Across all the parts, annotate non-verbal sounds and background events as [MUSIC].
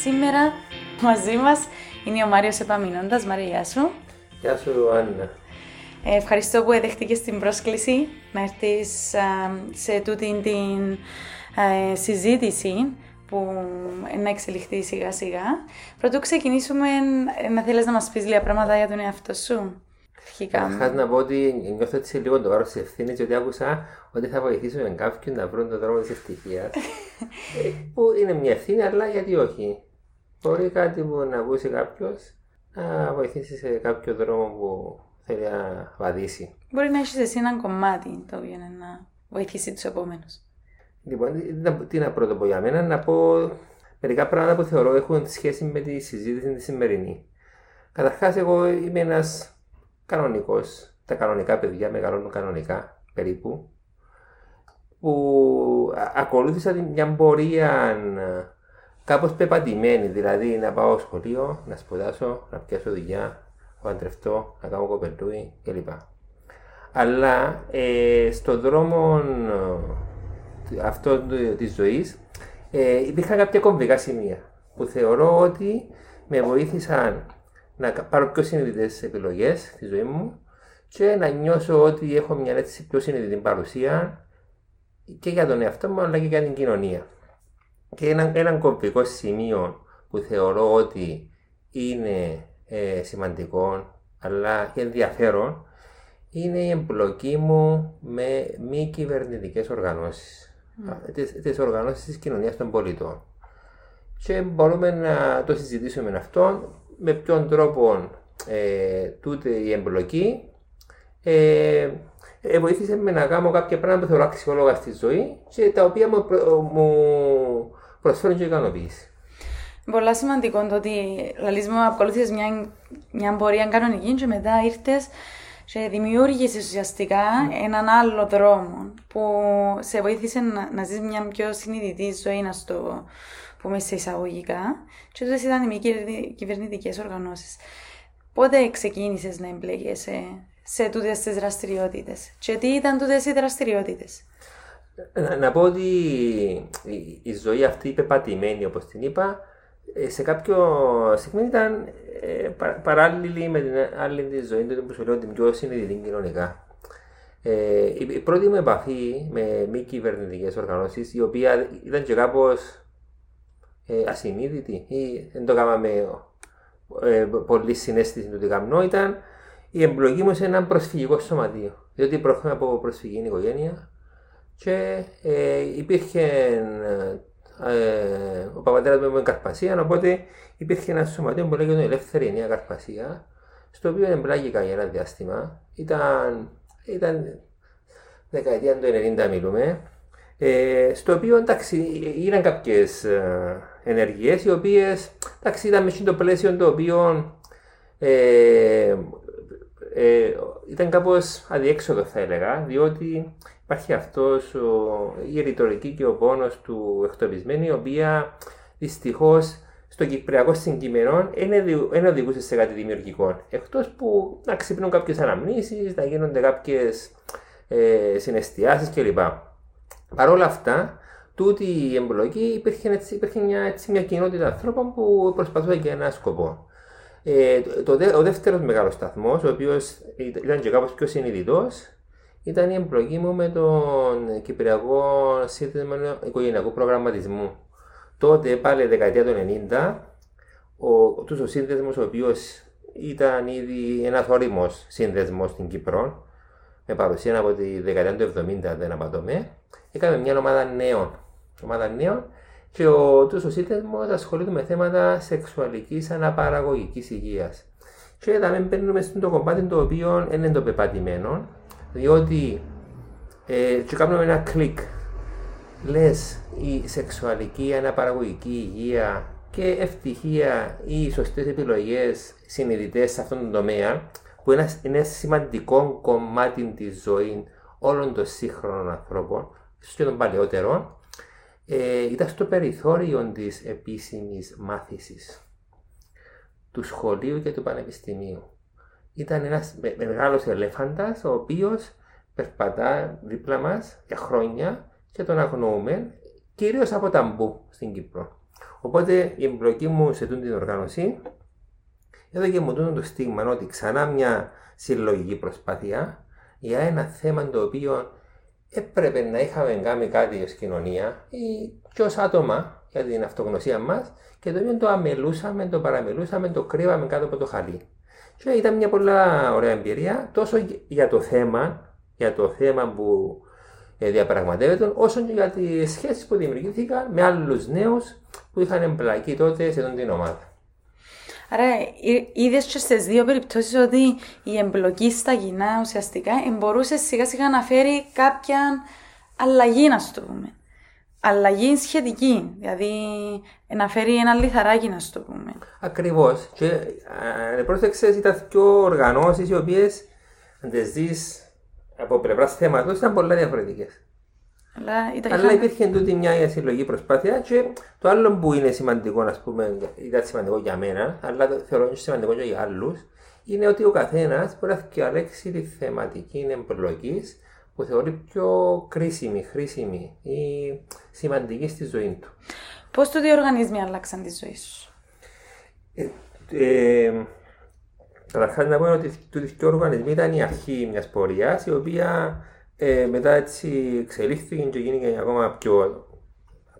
Σήμερα μαζί μας είναι ο Μάριος Επαμεινώντας. Μάρια, γεια σου. Γεια σου, Άννα. Ε, ευχαριστώ που δέχτηκες την πρόσκληση να έρθεις σε τούτη την ε, συζήτηση που να εξελιχθεί σιγά σιγά. Πρωτού ξεκινήσουμε, ε, να θέλεις να μας πεις λίγα πράγματα για τον εαυτό σου. Καταρχάς να πω ότι νιώθω έτσι λίγο το βάρος της ευθύνης, γιατί άκουσα ότι θα βοηθήσουμε κάποιον να βρουν τον δρόμο της ευτυχίας. [LAUGHS] ε, που είναι μια ευθύνη, αλλά γιατί όχι. Μπορεί κάτι που να ακούσει κάποιος να βοηθήσει σε κάποιο δρόμο που θέλει να βαδίσει. Μπορεί να έχεις εσύ ένα κομμάτι το οποίο να βοηθήσει τους επόμενους. Λοιπόν, τι να πρώτο πω για μένα, να πω μερικά πράγματα που θεωρώ έχουν σχέση με τη συζήτηση τη σημερινή. Καταρχάς, εγώ είμαι ένας κανονικός. Τα κανονικά παιδιά μεγαλώνουν κανονικά περίπου. Που ακολούθησα μια πορεία κάπως πεπατημένη, δηλαδή να πάω σχολείο, να σπουδάσω, να πιάσω δουλειά, να παντρευτώ, να κάνω κοπελούι κλπ. Αλλά ε, στον δρόμο ε, αυτό της ζωής ε, υπήρχαν κάποια κομβικά σημεία που θεωρώ ότι με βοήθησαν να πάρω πιο συνειδητές επιλογές στη ζωή μου και να νιώσω ότι έχω μια έτσι πιο συνειδητή παρουσία και για τον εαυτό μου αλλά και για την κοινωνία. Και ένα, ένα κομβικό σημείο που θεωρώ ότι είναι ε, σημαντικό αλλά και ενδιαφέρον είναι η εμπλοκή μου με μη κυβερνητικές οργανώσεις. Mm. Τις οργανώσεις της κοινωνίας των πολιτών. Και μπορούμε να το συζητήσουμε με αυτό, με ποιον τρόπο ε, τούτη η εμπλοκή ε, ε, βοήθησε με να κάνω κάποια πράγματα που θεωρώ αξιόλογα στη ζωή και τα οποία μου, μου προσφέρουν και ικανοποίηση. Πολλά σημαντικό το ότι λαλείς μου ακολούθησες μια, μια πορεία κανονική και μετά ήρθες και δημιούργησες ουσιαστικά mm. έναν άλλο δρόμο που σε βοήθησε να, να ζεις μια πιο συνειδητή ζωή, να στο πούμε σε εισαγωγικά. Και τότε ήταν οι μη κυβερνητικές οργανώσεις. Πότε ξεκίνησες να εμπλέκεσαι σε τούτες τις δραστηριότητες, και τι ήταν τούτες οι δραστηριότητες; Να, να πω ότι η, η ζωή αυτή πεπατημένη, όπως την είπα, ε, σε κάποιο στιγμή ήταν ε, παράλληλη με την άλλη τη ζωή του που σου λέω την πιο συνειδητή κοινωνικά. Ε, η, η πρώτη μου επαφή με μη κυβερνητικές οργανώσεις, η οποία ήταν και κάπως ε, ασυνείδητη ή δεν το κάναμε ε, πολύ συνέστηση του τι κάνω, ήταν η εμπλοκή μου σε ένα προσφυγικό σωματείο. Διότι προέρχομαι από προσφυγική οικογένεια και ε, υπήρχε ε, ο παπατέρας μου έμεινε Καρπασία, οπότε υπήρχε ένα σωματείο που λέγεται Ελεύθερη Νέα Καρπασία, στο οποίο εμπλάγηκα για ένα διάστημα. Ήταν, ήταν δεκαετία του 90 μιλούμε. Ε, στο οποίο εντάξει, έγιναν κάποιες ενεργειές οι οποίες ήταν μέσα στο πλαίσιο το οποίο ε, ε, ήταν κάπως αδιέξοδο θα έλεγα, διότι υπάρχει αυτός η ρητορική και ο πόνος του εκτοπισμένου, η οποία δυστυχώς στο κυπριακό συγκείμενο δεν οδηγούσε σε κάτι δημιουργικό. Εκτός που να ξυπνούν κάποιες αναμνήσεις, να γίνονται κάποιες ε, συναισθιάσεις κλπ. Παρ' όλα αυτά, τούτη η εμπλοκή υπήρχε, έτσι, υπήρχε μια, έτσι, μια κοινότητα ανθρώπων που προσπαθούσαν για ένα σκοπό. Ε, το, ο δεύτερος μεγάλος σταθμός, ο οποίος ήταν και κάπως πιο συνειδητός, ήταν η εμπλοκή μου με τον Κυπριακό Σύνδεσμο Οικογενειακού Προγραμματισμού. Τότε, πάλι δεκαετία του 90, ο, ο σύνδεσμος, ο οποίος ήταν ήδη ένας όριμος σύνδεσμος στην Κύπρο, με παρουσία από τη δεκαετία του 70, δεν απαντώμε, έκαμε μια ομάδα νέων. Ομάδα νέων και ο τόσο σύνθεσμο ασχολείται με θέματα σεξουαλικής αναπαραγωγικής υγείας. Και εδώ μπαίνουμε στο κομμάτι το οποίο είναι το πεπατημένο, διότι ε, και κάνουμε ένα κλικ. Λες η σεξουαλική αναπαραγωγική υγεία και ευτυχία ή οι σωστές επιλογές συνειδητές σε αυτόν τον τομέα, που είναι ένα σημαντικό κομμάτι της ζωής όλων των σύγχρονων ανθρώπων, ίσως και των παλαιότερων, ε, ήταν στο περιθώριο της επίσημης μάθησης του σχολείου και του πανεπιστημίου. Ήταν ένας μεγάλος ελέφαντας ο οποίος περπατά δίπλα μας για χρόνια και τον αγνοούμε κυρίως από ταμπού στην Κύπρο. Οπότε η εμπλοκή μου σε τούτη την οργάνωση έδωκε μου το στίγμα ότι ξανά μια συλλογική προσπάθεια για ένα θέμα το οποίο έπρεπε να είχαμε κάνει κάτι ως κοινωνία ή και ως άτομα για την αυτογνωσία μας και το οποίο το αμελούσαμε, το παραμελούσαμε, το κρύβαμε κάτω από το χαλί. Και ήταν μια πολύ ωραία εμπειρία τόσο για το θέμα, για το θέμα που ε, διαπραγματεύεται, όσο και για τις σχέσεις που δημιουργήθηκαν με άλλους νέους που είχαν εμπλακεί τότε σε αυτήν την ομάδα. Άρα, είδες και στις δύο περιπτώσεις ότι η εμπλοκή στα κοινά ουσιαστικά μπορούσε σιγά σιγά να φέρει κάποια αλλαγή, να το πούμε. Αλλαγή σχετική, δηλαδή να φέρει ένα λιθαράκι, να το πούμε. Ακριβώς. Και ε, πρόσεξες, ήταν δύο οργανώσεις οι οποίες, αν τις δεις από πλευράς θέματος, ήταν πολλά διαφορετικές. Αλλά, Αλλά υπήρχε τούτη μια συλλογική προσπάθεια και το άλλο που είναι σημαντικό, ας πούμε, ήταν σημαντικό για μένα, αλλά θεωρώ ότι σημαντικό και για άλλους, είναι ότι ο καθένας μπορεί να διαλέξει τη θεματική εμπλοκής που θεωρεί πιο κρίσιμη, χρήσιμη ή σημαντική στη ζωή του. Πώς το οι οργανισμοί άλλαξαν τη ζωή σου, ε, ε, Καταρχάς να πω ότι το οι οργανισμοί ήταν η αρχή μιας πορείας η οποία ε, μετά έτσι εξελίχθηκε και γίνηκε ακόμα πιο,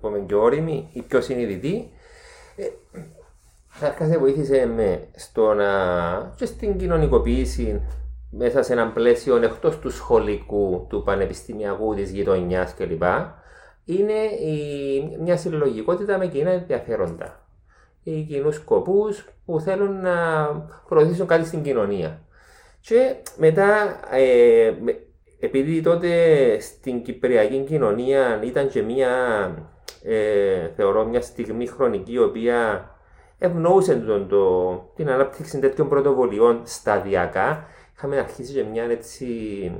πούμε, πιο όρημη ή πιο συνειδητή. Ε, Καταρχάς βοήθησε με στο να και στην κοινωνικοποίηση μέσα σε ένα πλαίσιο εκτός του σχολικού, του πανεπιστημιακού, της γειτονιάς κλπ. Είναι η, μια συλλογικότητα με κοινά ενδιαφέροντα. Οι κοινούς σκοπούς που θέλουν να προωθήσουν κάτι στην κοινωνία. Και μετά, ε, επειδή τότε στην Κυπριακή κοινωνία ήταν και μια, ε, θεωρώ, μια στιγμή χρονική η οποία ευνοούσε τον, το, την ανάπτυξη τέτοιων πρωτοβολιών σταδιακά, είχαμε αρχίσει και μια έτσι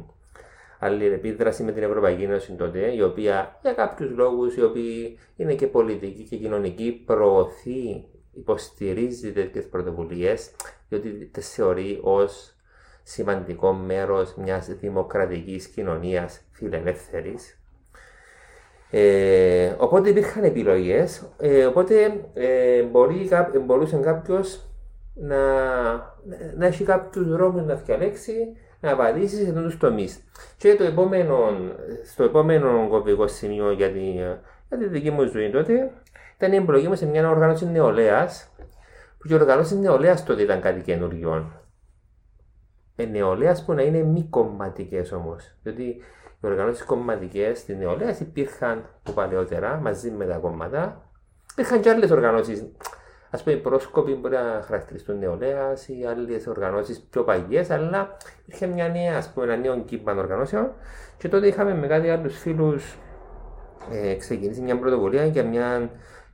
αλληλεπίδραση με την Ευρωπαϊκή Ένωση τότε, η οποία για κάποιους λόγους, οι οποίοι είναι και πολιτικοί και κοινωνικοί, προωθεί, υποστηρίζει τέτοιες πρωτοβουλίες, διότι τις θεωρεί ως σημαντικό μέρος μιας δημοκρατικής κοινωνίας φιλελεύθερης. Ε, οπότε υπήρχαν επιλογές, ε, οπότε ε, μπορεί, μπορούσε κάποιος να, να έχει κάποιους δρόμους να διαλέξει να απαντήσει σε αυτού του τομείς. Και το επόμενο, στο επόμενο κοπικό σημείο για τη, για τη δική μου ζωή τότε ήταν η εμπλοκή μου σε μια οργάνωση νεολαίας. Που η οργάνωση νεολαίας τότε ήταν κάτι καινούριο με νεολαίας που να είναι μη κομματικές όμως. Διότι οι οργανώσεις κομματικές στη νεολαία υπήρχαν από παλαιότερα μαζί με τα κόμματα. Υπήρχαν και άλλες οργανώσεις. Α πούμε, οι πρόσκοποι μπορεί να χαρακτηριστούν νεολαίας ή άλλες οργανώσεις πιο παγιές, αλλά υπήρχε μια νέα, ας πούμε, ένα νέο κύμα οργανώσεων. Και τότε είχαμε με κάτι άλλους φίλους ε, ξεκινήσει μια πρωτοβουλία για μια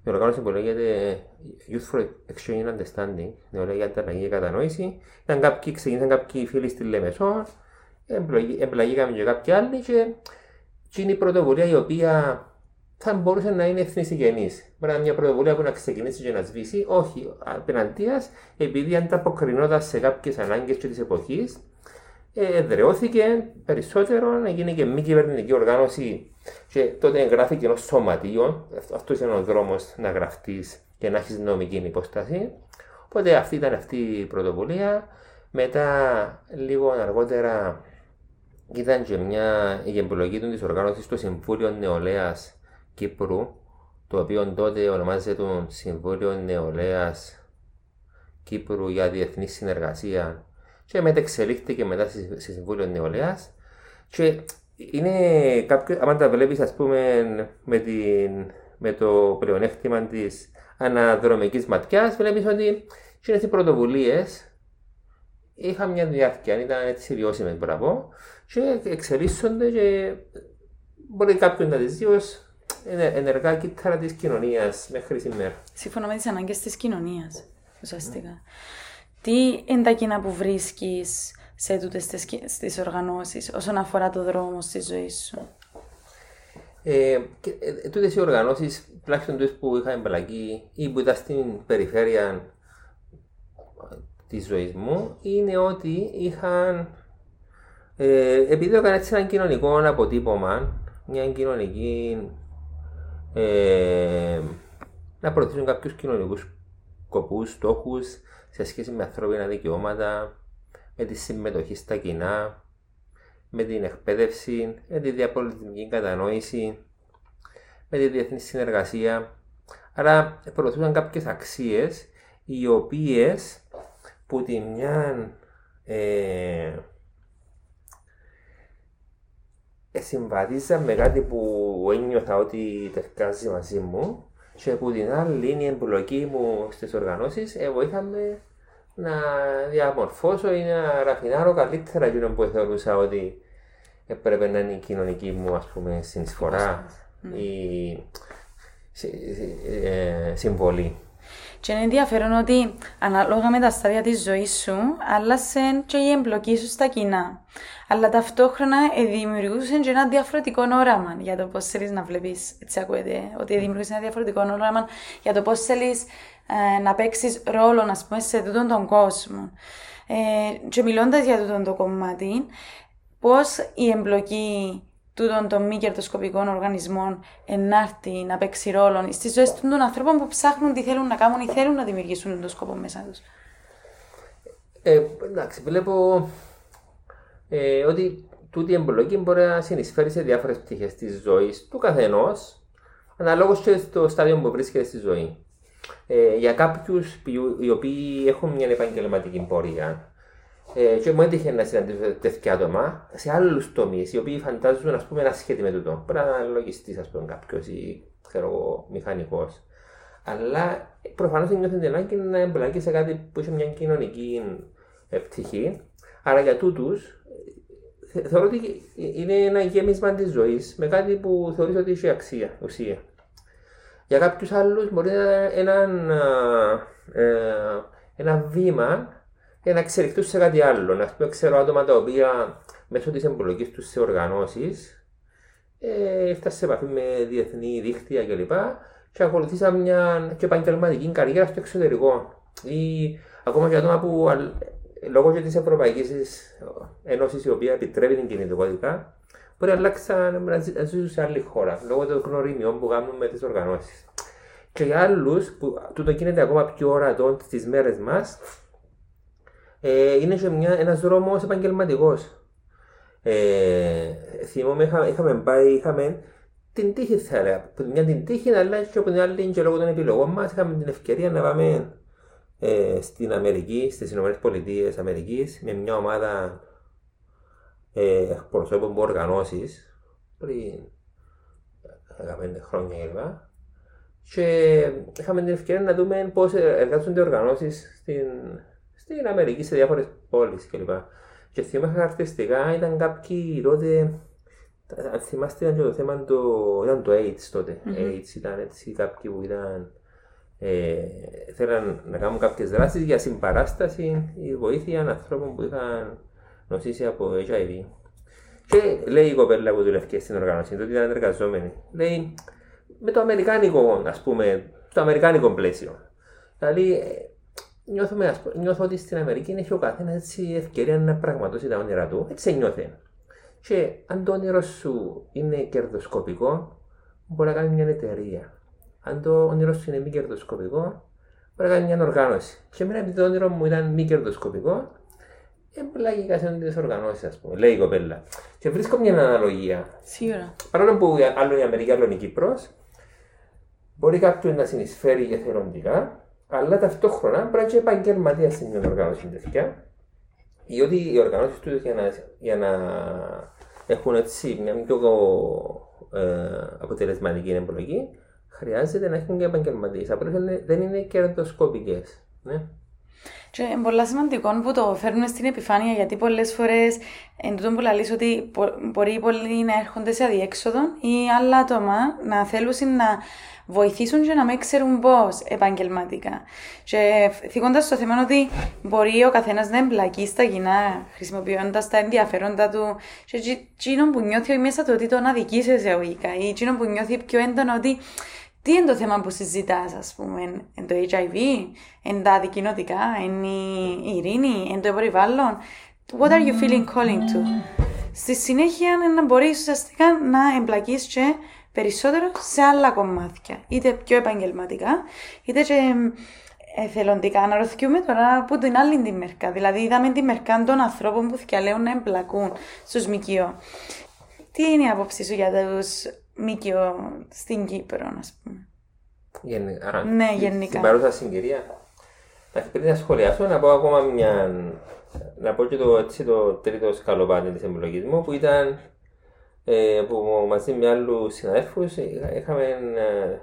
η οργάνωση που λέγεται Youth for Exchange Understanding, νεολαία για ανταλλαγή και κατανόηση. Ήταν κάποιοι, ξεκίνησαν κάποιοι φίλοι στη Λεμεσό, εμπλαγήκαμε και κάποιοι άλλοι και είναι η πρωτοβουλία η οποία θα μπορούσε να είναι εθνική Μπορεί να είναι μια πρωτοβουλία που να ξεκινήσει και να σβήσει, όχι απέναντίας, επειδή ανταποκρινόταν σε κάποιες ανάγκες της εποχής, εδραιώθηκε περισσότερο, να γίνει και μη κυβερνητική οργάνωση και τότε εγγράφηκε ω σωματείο. Αυτό είναι ο δρόμος να γραφτείς και να έχεις νομική υπόσταση. Οπότε αυτή ήταν αυτή η πρωτοβουλία. Μετά, λίγο αργότερα, ήταν και μια η εμπλοκή του της οργάνωσης στο Συμβούλιο Νεολαίας Κύπρου, το οποίο τότε ονομάζεται το Συμβούλιο Νεολαίας Κύπρου για Διεθνή Συνεργασία και μετεξελίχθηκε μετά στη Συμβούλιο Νεολαίας. Και είναι κάποιο, άμα τα βλέπεις, ας πούμε, με, την, με το πλεονέκτημα της αναδρομικής ματιάς, βλέπεις ότι είναι οι πρωτοβουλίες είχαν μια διάρκεια, ήταν έτσι βιώσιμες, μπράβο, και εξελίσσονται και μπορεί κάποιον να τις δει ως ενεργά κύτταρα της κοινωνίας μέχρι σήμερα. Σύμφωνα με τις ανάγκες της κοινωνίας, ουσιαστικά. Τι είναι τα κοινά που βρίσκεις σε τούτες τις οργανώσεις όσον αφορά το δρόμο στη ζωή σου; Ε, ε, τούτες οι οργανώσεις, τουλάχιστον τούτες που είχα εμπλακεί ή που ήταν στην περιφέρεια της ζωής μου, είναι ότι είχαν. Ε, επειδή έκανα έτσι ένα κοινωνικό αποτύπωμα, μια κοινωνική ε, να προωθήσουν κάποιους κοινωνικούς σκοπούς, στόχους σε σχέση με ανθρώπινα δικαιώματα, με τη συμμετοχή στα κοινά, με την εκπαίδευση, με τη διαπολιτισμική κατανόηση, με τη διεθνή συνεργασία. Άρα προωθούσαν κάποιες αξίες οι οποίες που τη μια ε, συμβαδίζαν με κάτι που ένιωθα ότι τερκάζει μαζί μου και που την άλλη η εμπλοκή μου στις οργανώσεις ε, βοήθαμε να διαμορφώσω ή να ραφινάρω καλύτερα εκείνο που θεωρούσα ότι έπρεπε να είναι η κοινωνική μου ας πούμε συνεισφορά ή ε, συμβολή. Και είναι ενδιαφέρον ότι ανάλογα με τα στάδια της ζωής σου, άλλασε και η εμπλοκή σου στα κοινά. Αλλά ταυτόχρονα δημιουργούσε και ένα διαφορετικό όραμα για το πώς θέλεις να βλέπεις. Έτσι ακούετε, ότι δημιουργούσε ένα διαφορετικό όραμα για το πώς θέλεις ε, να παίξεις ρόλο, ας πούμε, σε τούτον τον κόσμο. Ε, και μιλώντας για τούτον το κομμάτι, πώς η εμπλοκή τούτων των μη κερδοσκοπικών οργανισμών ενάρτη να παίξει ρόλο στις ζωές των ανθρώπων που ψάχνουν τι θέλουν να κάνουν ή θέλουν να δημιουργήσουν τον σκοπό μέσα τους. Ε, εντάξει, βλέπω ε, ότι τούτη η εμπλοκή μπορεί να συνεισφέρει σε διάφορες πτυχές της ζωής του καθενός, αναλόγως και στο στάδιο που βρίσκεται στη ζωή. Ε, για κάποιους οι οποίοι έχουν μια επαγγελματική πορεία, ε, και μου έτυχε να συναντήσω τέτοια άτομα σε άλλους τομείς, οι οποίοι φαντάζουν ας πούμε, ένα σχέδιο με τούτο. Πρέπει να είναι λογιστής, ας πούμε, κάποιος ή ξέρω εγώ, μηχανικός. Αλλά προφανώς νιώθει την ανάγκη να εμπλακεί σε κάτι που έχει μια κοινωνική ε, πτυχή. Άρα για τούτους, ε, θεωρώ ότι είναι ένα γέμισμα της ζωής με κάτι που θεωρείς ότι έχει αξία, ουσία. Για κάποιους άλλους μπορεί να είναι ένα, ε, ένα βήμα για να εξελιχθούν σε κάτι άλλο. Να πούμε, ξέρω άτομα τα οποία μέσω της εμπλοκής τους σε οργανώσεις ε, έφτασε σε επαφή με διεθνή δίκτυα κλπ. Και ακολουθήσαν μια και επαγγελματική καριέρα στο εξωτερικό. Ή ακόμα και άτομα που λόγω της Ευρωπαϊκής Ένωσης, η οποία επιτρέπει την κινητικότητα, μπορεί να αλλάξαν να ζήσουν σε άλλη χώρα λόγω των γνωριμιών που κάνουν με τις οργανώσεις. Και για άλλους, που τούτο γίνεται ακόμα πιο ορατό στι μέρες μας, ε, είναι και μια, ένας δρόμος επαγγελματικός. Ε, θυμόμαι, είχα, είχαμε πάει, είχαμε την τύχη θα έλεγα. Μια την τύχη, αλλά και από την άλλη και λόγω των επιλογών μας είχαμε την ευκαιρία να πάμε ε, στην Αμερική, στις Ηνωμένες Πολιτείες Αμερικής με μια ομάδα ε, εκπροσώπων που οργανώσεις πριν 15 χρόνια κλπ. Και είχαμε την ευκαιρία να δούμε πώς εργάζονται οργανώσεις στην στην Αμερική, σε διάφορες πόλεις κλπ. Και θυμάμαι χαρακτηριστικά ήταν κάποιοι τότε. Αν θυμάστε, ήταν και το θέμα το, ήταν το AIDS τότε. Mm-hmm. AIDS ήταν έτσι κάποιοι που ήταν. Ε, θέλαν να κάνουν κάποιες δράσεις για συμπαράσταση ή βοήθεια ανθρώπων που είχαν νοσήσει από HIV. Και λέει η κοπέλα που δουλεύει στην οργάνωση, τότε ήταν εργαζόμενη, λέει με το αμερικάνικο, ας πούμε, το αμερικάνικο πλαίσιο. Δηλαδή, νιώθουμε, νιώθω ότι στην Αμερική έχει ο καθένα ευκαιρία να πραγματώσει τα όνειρα του. Έτσι νιώθει. Και αν το όνειρο σου είναι κερδοσκοπικό, μπορεί να κάνει μια εταιρεία. Αν το όνειρο σου είναι μη κερδοσκοπικό, μπορεί να κάνει μια οργάνωση. Και εμένα επειδή το όνειρο μου ήταν μη κερδοσκοπικό, εμπλάγηκα σε τι οργανώσει, ας πούμε, λέει η κοπέλα. Και βρίσκω μια αναλογία. Σίγουρα. Παρόλο που άλλο η Αμερική, άλλο η Κύπρος, μπορεί κάποιο να συνεισφέρει εθελοντικά, αλλά ταυτόχρονα πρέπει να είναι επαγγελματία στην μια οργάνωση τέτοια. Διότι οι οργανώσεις του για να, για να έχουν έτσι μια πιο ε, αποτελεσματική επιλογή, χρειάζεται να έχουν και επαγγελματίες. Απλώς δεν είναι κερδοσκοπικές. Ναι. Και είναι πολύ σημαντικό που το φέρνουν στην επιφάνεια γιατί πολλέ φορέ εν τούτο που λαλείς ότι μπορεί πολλοί να έρχονται σε αδιέξοδο ή άλλα άτομα να θέλουν να βοηθήσουν και να μην ξέρουν πώ επαγγελματικά. Και θίγοντα το θέμα ότι μπορεί ο καθένα να εμπλακεί στα κοινά χρησιμοποιώντα τα ενδιαφέροντα του, και εκείνο που νιώθει μέσα του ότι τον αδικεί σε εισαγωγικά, ή εκείνο που νιώθει πιο έντονο ότι τι είναι το θέμα που συζητάς, ας πούμε, είναι το HIV, είναι τα δικοινωτικά, είναι η ειρήνη, είναι το περιβάλλον; What are you feeling calling to? Στη συνέχεια να μπορείς ουσιαστικά να εμπλακείς και περισσότερο σε άλλα κομμάτια. Είτε πιο επαγγελματικά, είτε και εθελοντικά. Αναρωτιούμε τώρα από την άλλη τη μερικά. Δηλαδή, είδαμε τη μερικά των ανθρώπων που θυκαλέουν να εμπλακούν στους ΜΚΟ. Τι είναι η άποψή σου για τους ΜΚΟ στην Κύπρο, α πούμε. Γενικά. Ναι, γενικά. Στην παρούσα συγκυρία. Πριν να σχολιάσω, να πω ακόμα μια. Να πω και το, έτσι, το τρίτο σκαλοπάτι της εμπλοκής μου που ήταν ε, που μαζί με άλλους συναδέλφους είχαμε ε,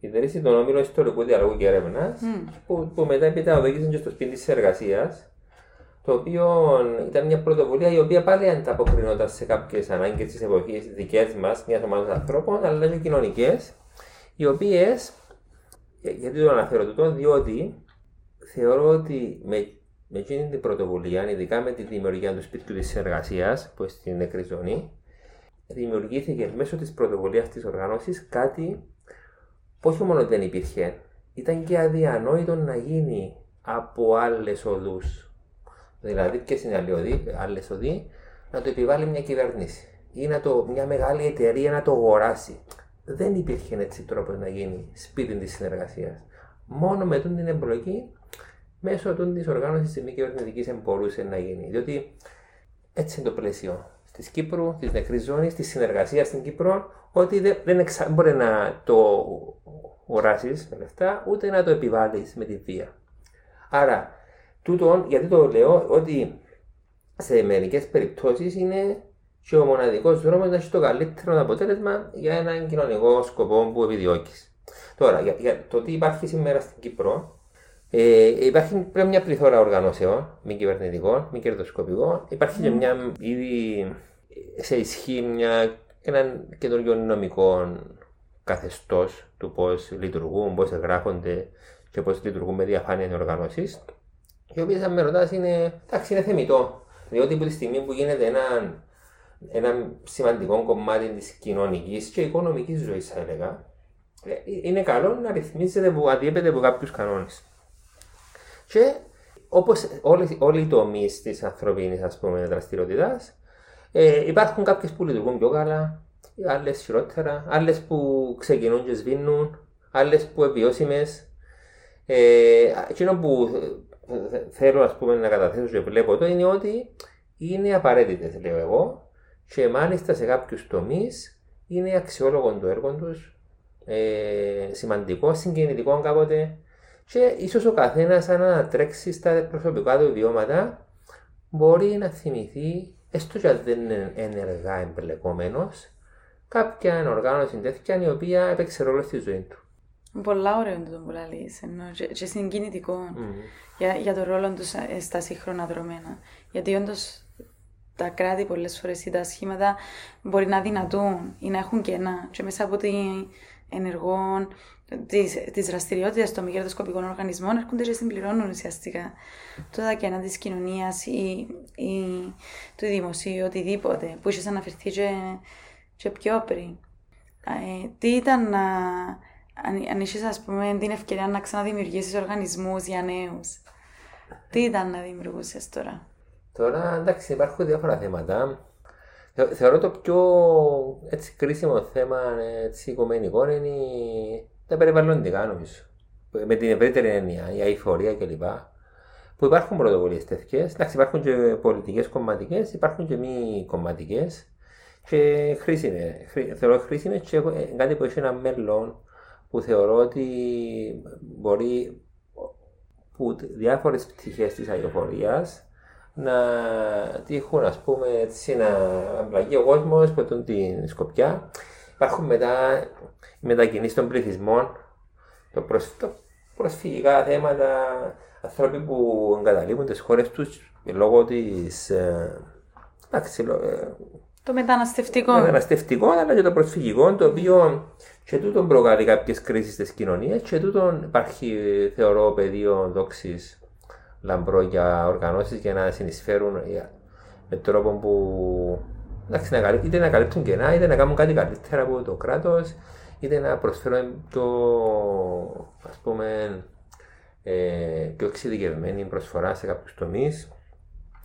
ιδρύσει τον Όμιλο Ιστορικού Διαλόγου και Έρευνας, mm. που, που μετά έπειτα οδήγησαν και στο σπίτι της εργασίας, το οποίο ήταν μια πρωτοβουλία η οποία πάλι ανταποκρινόταν σε κάποιες ανάγκες της εποχής δικές μας, μιας ομάδας ανθρώπων, αλλά και κοινωνικές, οι οποίες. Γιατί το αναφέρω τούτο, διότι θεωρώ ότι με, με εκείνη την πρωτοβουλία, ειδικά με τη δημιουργία του σπιτιού της εργασίας, που στην νεκρή ζώνη, δημιουργήθηκε μέσω της πρωτοβουλίας της οργάνωσης κάτι που όχι μόνο δεν υπήρχε, ήταν και αδιανόητο να γίνει από άλλες οδούς. Δηλαδή, ποιε είναι άλλες οδοί, να το επιβάλλει μια κυβέρνηση ή να το, μια μεγάλη εταιρεία να το αγοράσει. Δεν υπήρχε έτσι τρόπος να γίνει σπίτι της συνεργασίας. Μόνο με την εμπλοκή μέσω της οργάνωσης της μη κυβερνητικής μπορούσε να γίνει. Διότι έτσι είναι το πλαίσιο της Κύπρου, της νεκρής ζώνης, της συνεργασίας στην Κύπρο, ότι δεν, δεν εξα... μπορεί να το οράσεις με λεφτά, ούτε να το επιβάλλεις με τη βία. Άρα, τούτο, γιατί το λέω, ότι σε μερικές περιπτώσεις είναι και ο μοναδικός δρόμος να έχεις το καλύτερο αποτέλεσμα για έναν κοινωνικό σκοπό που επιδιώκεις. Τώρα, για, για το τι υπάρχει σήμερα στην Κύπρο, ε, υπάρχει πρέπει μια πληθώρα οργανώσεων, μη κυβερνητικών, μη κερδοσκοπικών. Υπάρχει mm. και μια ήδη σε ισχύ μια, έναν καινούριο νομικό καθεστώς του πώς λειτουργούν, πώς εγγράφονται και πώς λειτουργούν με διαφάνεια οι οργανώσεις. Οι οποίε, αν με ρωτάς, είναι, εντάξει, είναι θεμητό. Διότι από τη στιγμή που γίνεται ένα, ένα σημαντικό κομμάτι της κοινωνικής και οικονομικής ζωής, θα έλεγα, ε, είναι καλό να ρυθμίζεται που αντιέπεται από κάποιους κανόνες. Και όπως όλοι, όλοι οι τομείς της ανθρωπίνης δραστηριότητας, ε, υπάρχουν κάποιες που λειτουργούν πιο καλά, άλλες χειρότερα, άλλες που ξεκινούν και σβήνουν, άλλες που επιβιώσιμε. Ε, εκείνο που θέλω ας πούμε, να καταθέσω και βλέπω το είναι ότι είναι απαραίτητες, λέω εγώ, και μάλιστα σε κάποιους τομείς είναι αξιόλογο το έργο τους, ε, σημαντικό, συγκινητικό κάποτε και ίσως ο καθένας, αν ανατρέξει στα προσωπικά του βιώματα, μπορεί να θυμηθεί, έστω και αν δεν είναι ενεργά εμπλεκόμενος, κάποια οργάνωση τέτοια η οποία έπαιξε ρόλο στη ζωή του. Πολλά ωραία είναι το που λαλείς, ενώ και, και συγκινητικό mm. για, για το ρόλο τους στα σύγχρονα δρομένα. Γιατί όντως τα κράτη πολλές φορές ή τα σχήματα μπορεί να δυνατούν ή να έχουν κενά και μέσα από την ενεργών τη δραστηριότητα των μη κερδοσκοπικών οργανισμών έρχονται και συμπληρώνουν ουσιαστικά το κενά της κοινωνίας ή, ή του δημοσίου, οτιδήποτε που είχες αναφερθεί και, και πιο πριν. Ε, τι ήταν να. Αν, αν είσαι, ας πούμε, την ευκαιρία να ξαναδημιουργήσεις οργανισμούς για νέους, τι ήταν να δημιουργούσες τώρα; Τώρα, εντάξει, υπάρχουν διάφορα θέματα. Θεωρώ το πιο έτσι, κρίσιμο θέμα έτσι, οικομενικό είναι τα περιβαλλοντικά νομίζω. Με την ευρύτερη έννοια, η αηφορία κλπ. Που υπάρχουν πρωτοβουλίες τέτοιες. Εντάξει, υπάρχουν και πολιτικές κομματικές, υπάρχουν και μη κομματικές. Και χρήσιμε. Θεωρώ χρήσιμες και έχω ε, κάτι που έχει ένα μέλλον που θεωρώ ότι μπορεί που διάφορες πτυχές της αηφορία να τύχουν, ας πούμε, έτσι να αμπλαγεί ο κόσμος από την σκοπιά. Υπάρχουν μετά μετακινήσεις των πληθυσμών, το, προσ... το προσφυγικά θέματα, άνθρωποι που εγκαταλείπουν τις χώρες τους λόγω της. Ε, εντάξει, ε, το μεταναστευτικό. Το μεταναστευτικό, αλλά και το προσφυγικό, το οποίο και τούτο προκαλεί κάποιες κρίσεις τη κοινωνία και τούτο υπάρχει, θεωρώ, πεδίο δόξης λαμπρό για οργανώσεις για να συνεισφέρουν με τρόπο που εντάξει, να, είτε να καλύπτουν κενά, είτε να κάνουν κάτι καλύτερα από το κράτος, είτε να προσφέρουν πιο, ας πούμε, ε, πιο εξειδικευμένη προσφορά σε κάποιους τομείς.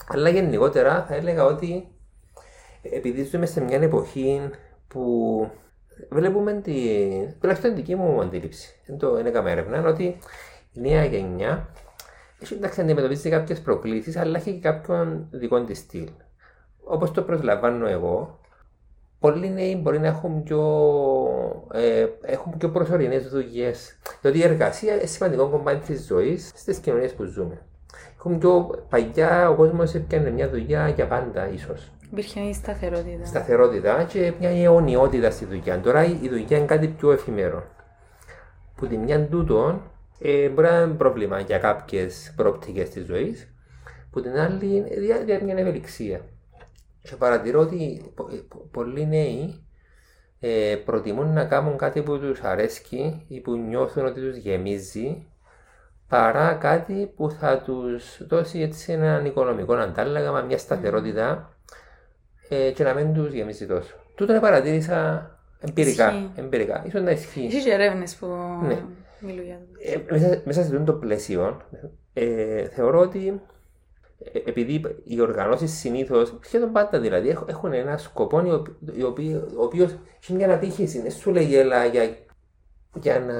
Αλλά γενικότερα θα έλεγα ότι επειδή ζούμε σε μια εποχή που βλέπουμε την. τουλάχιστον δική μου αντίληψη. Δεν το είναι έκανα έρευνα, ότι η νέα γενιά έχει εντάξει αντιμετωπίζει κάποιες προκλήσεις, αλλά έχει και κάποιον δικό της στυλ. Όπως το προσλαμβάνω εγώ, πολλοί νέοι μπορεί να έχουν πιο, ε, έχουν πιο προσωρινές δουλειές. Διότι η εργασία είναι σημαντικό κομμάτι της ζωής στις κοινωνίες που ζούμε. Έχουμε πιο παλιά ο κόσμος έπιανε μια δουλειά για πάντα, ίσως. Υπήρχε η σταθερότητα. Σταθερότητα και μια αιωνιότητα στη δουλειά. Τώρα η δουλειά είναι κάτι πιο εφημερό. Που τη μια τούτο ε, μπορεί να είναι πρόβλημα για κάποιες προοπτικές της ζωής, που την άλλη είναι μια ευελιξία. Και παρατηρώ ότι πολλοί νέοι ε, προτιμούν να κάνουν κάτι που τους αρέσει ή που νιώθουν ότι τους γεμίζει παρά κάτι που θα τους δώσει έτσι έναν οικονομικό αντάλλαγμα, μια σταθερότητα ε, και να μην τους γεμίζει τόσο. Τούτο το παρατήρησα εμπειρικά. εμπειρικά. Ίσως να ισχύει. Είσαι και έρευνες που ναι. μιλούν για ε, μέσα, μέσα σε αυτό το πλαίσιο ε, θεωρώ ότι ε, επειδή οι οργανώσεις συνήθως, σχεδόν πάντα δηλαδή, έχουν ένα σκοπό ο οποίος έχει μια ανατύχηση. Δεν σου λέει έλα για, για να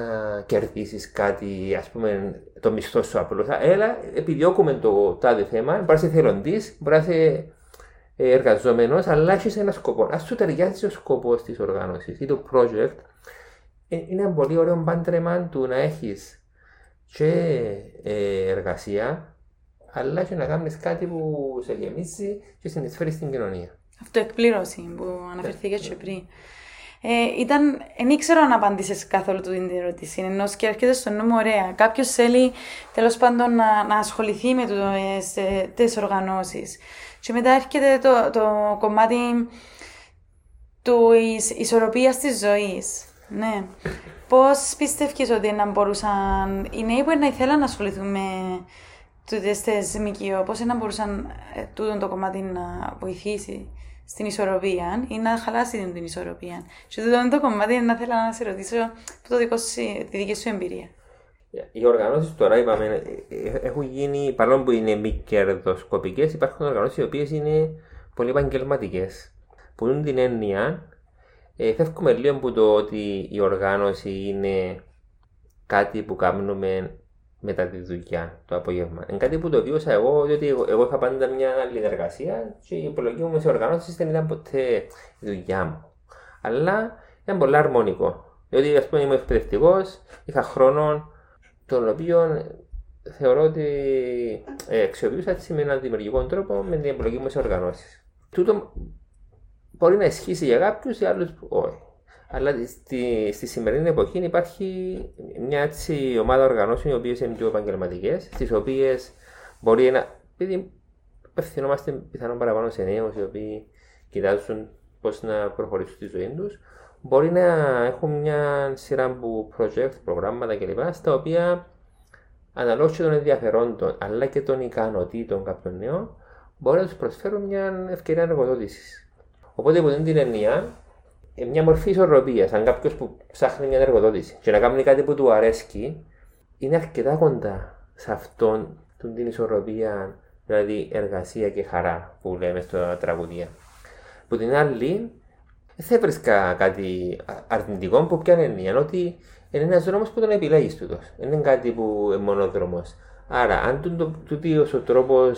κερδίσεις κάτι, ας πούμε, το μισθό σου απλώς. Έλα, επιδιώκουμε το τάδε θέμα, μπορείς να είσαι θελοντή, μπορείς να είσαι εργαζόμενο, αλλά έχεις ένα σκοπό. Α σου ταιριάζει ο σκοπός της οργάνωσης ή το project, ε, είναι ένα πολύ ωραίο πάντρεμα του να έχεις και ε, εργασία αλλά και να κάνεις κάτι που σε γεμίζει και συνεισφέρει στην κοινωνία. Αυτό εκπλήρωση που αναφερθήκες και πριν. Ε, ήταν, δεν ήξερα αν απάντησες καθόλου την ερώτηση. Ενώ και έρχεται στο νου μου, ωραία. Κάποιος θέλει τέλος πάντων να, να ασχοληθεί με τις οργανώσεις. Και μετά έρχεται το, το κομμάτι τη ισορροπίας της ζωής. Ναι. Πώς πιστεύεις ότι να μπορούσαν οι νέοι που να ήθελαν να ασχοληθούν με τούτες τις ΜΚΟ, πώς να μπορούσαν ε, τούτο το κομμάτι να βοηθήσει; Στην ισορροπία ή να χαλάσει την ισορροπία. Και τούτο το κομμάτι να θέλω να σε ρωτήσω το δικό σου, τη δική σου εμπειρία. Οι οργανώσεις τώρα, είπαμε, ε, ε, έχουν γίνει, παρόλο που είναι μη κερδοσκοπικές, υπάρχουν οργανώσεις οι οποίες είναι πολύ επαγγελματικές. Που είναι την έννοια, ε, φεύγουμε λίγο από το ότι η οργάνωση είναι κάτι που κάνουμε μετά τη δουλειά το απόγευμα. Είναι κάτι που το βίωσα εγώ, διότι εγώ, εγώ είχα πάντα μια άλλη εργασία και η υπολογή μου σε οργανώσεις δεν ήταν ποτέ η δουλειά μου. Αλλά ήταν πολύ αρμονικό. Διότι ας πούμε είμαι εκπαιδευτικός, είχα χρόνο τον οποίο θεωρώ ότι ε, αξιοποιούσα έτσι με έναν δημιουργικό τρόπο με την επιλογή μου σε οργανώσεις. Τούτο μπορεί να ισχύσει για κάποιους, για άλλους όχι. Αλλά στη, στη σημερινή εποχή υπάρχει μια έτσι ομάδα οργανώσεων οι οποίες είναι πιο επαγγελματικές, στις οποίες μπορεί να. Επειδή απευθυνόμαστε πιθανόν παραπάνω σε νέους οι οποίοι κοιτάζουν πώς να προχωρήσουν στη ζωή τους, μπορεί να έχουν μια σειρά από project, προγράμματα κλπ. στα οποία αναλόγως των ενδιαφερόντων αλλά και των ικανοτήτων κάποιων νέων μπορεί να τους προσφέρουν μια ευκαιρία εργοδότησης. Οπότε από την έννοια ε, μια μορφή ισορροπίας. Αν κάποιος που ψάχνει μια εργοδότηση και να κάνει κάτι που του αρέσει, είναι αρκετά κοντά σε αυτόν την ισορροπία, δηλαδή εργασία και χαρά που λέμε στο τραγουδία. Που την άλλη, δεν θα έβρισκα κάτι αρνητικό που πιάνει έννοια, ότι είναι ένας δρόμος που τον επιλέγεις τούτος. Δεν είναι κάτι που είναι μονόδρομος. Άρα, αν τούτο ο τρόπο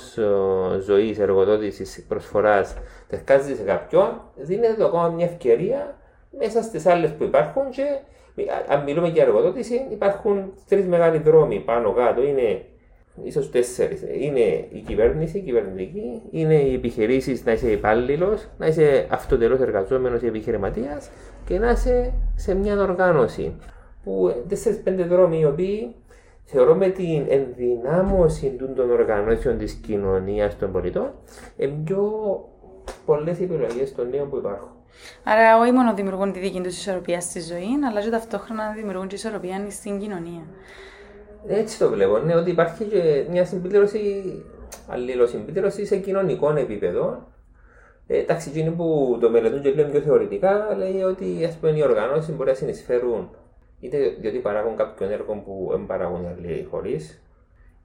ζωής, εργοδότησης, προσφοράς ταιριάζει σε κάποιον, δίνεται ακόμα μια ευκαιρία μέσα στις άλλες που υπάρχουν και αν μιλούμε για εργοδότηση, υπάρχουν τρεις μεγάλοι δρόμοι πάνω κάτω. Είναι ίσως τέσσερις. Είναι η κυβέρνηση, η κυβερνητική, είναι οι επιχειρήσεις να είσαι υπάλληλος, να είσαι αυτοτελώς εργαζόμενος ή επιχειρηματίας και να είσαι σε μια οργάνωση. Που τέσσερι-πέντε δρόμοι οι οποίοι θεωρώ με την ενδυνάμωση των οργανώσεων της κοινωνίας των πολιτών είναι πιο πολλές επιλογές των νέων που υπάρχουν. Άρα, όχι μόνο δημιουργούν τη δική τους ισορροπία στη ζωή, αλλά και ταυτόχρονα δημιουργούν τη ισορροπία στην κοινωνία. Έτσι το βλέπω, ναι, ότι υπάρχει και μια συμπλήρωση, αλληλοσυμπλήρωση σε κοινωνικό επίπεδο. Ε, εντάξει, εκείνοι που το μελετούν και λένε πιο θεωρητικά, λέει ότι ας πούμε, οι οργανώσεις μπορεί να συνεισφέρουν είτε διότι παράγουν κάποιο έργο που δεν παράγουν οι άλλοι χωρίς,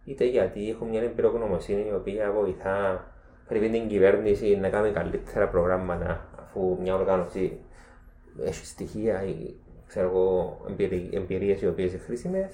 είτε γιατί έχουν μια εμπειρογνωμοσύνη η οποία βοηθά πριν την κυβέρνηση να κάνει καλύτερα προγράμματα αφού μια οργάνωση έχει στοιχεία ή ξέρω εγώ, εμπειρίες οι οποίες είναι χρήσιμες.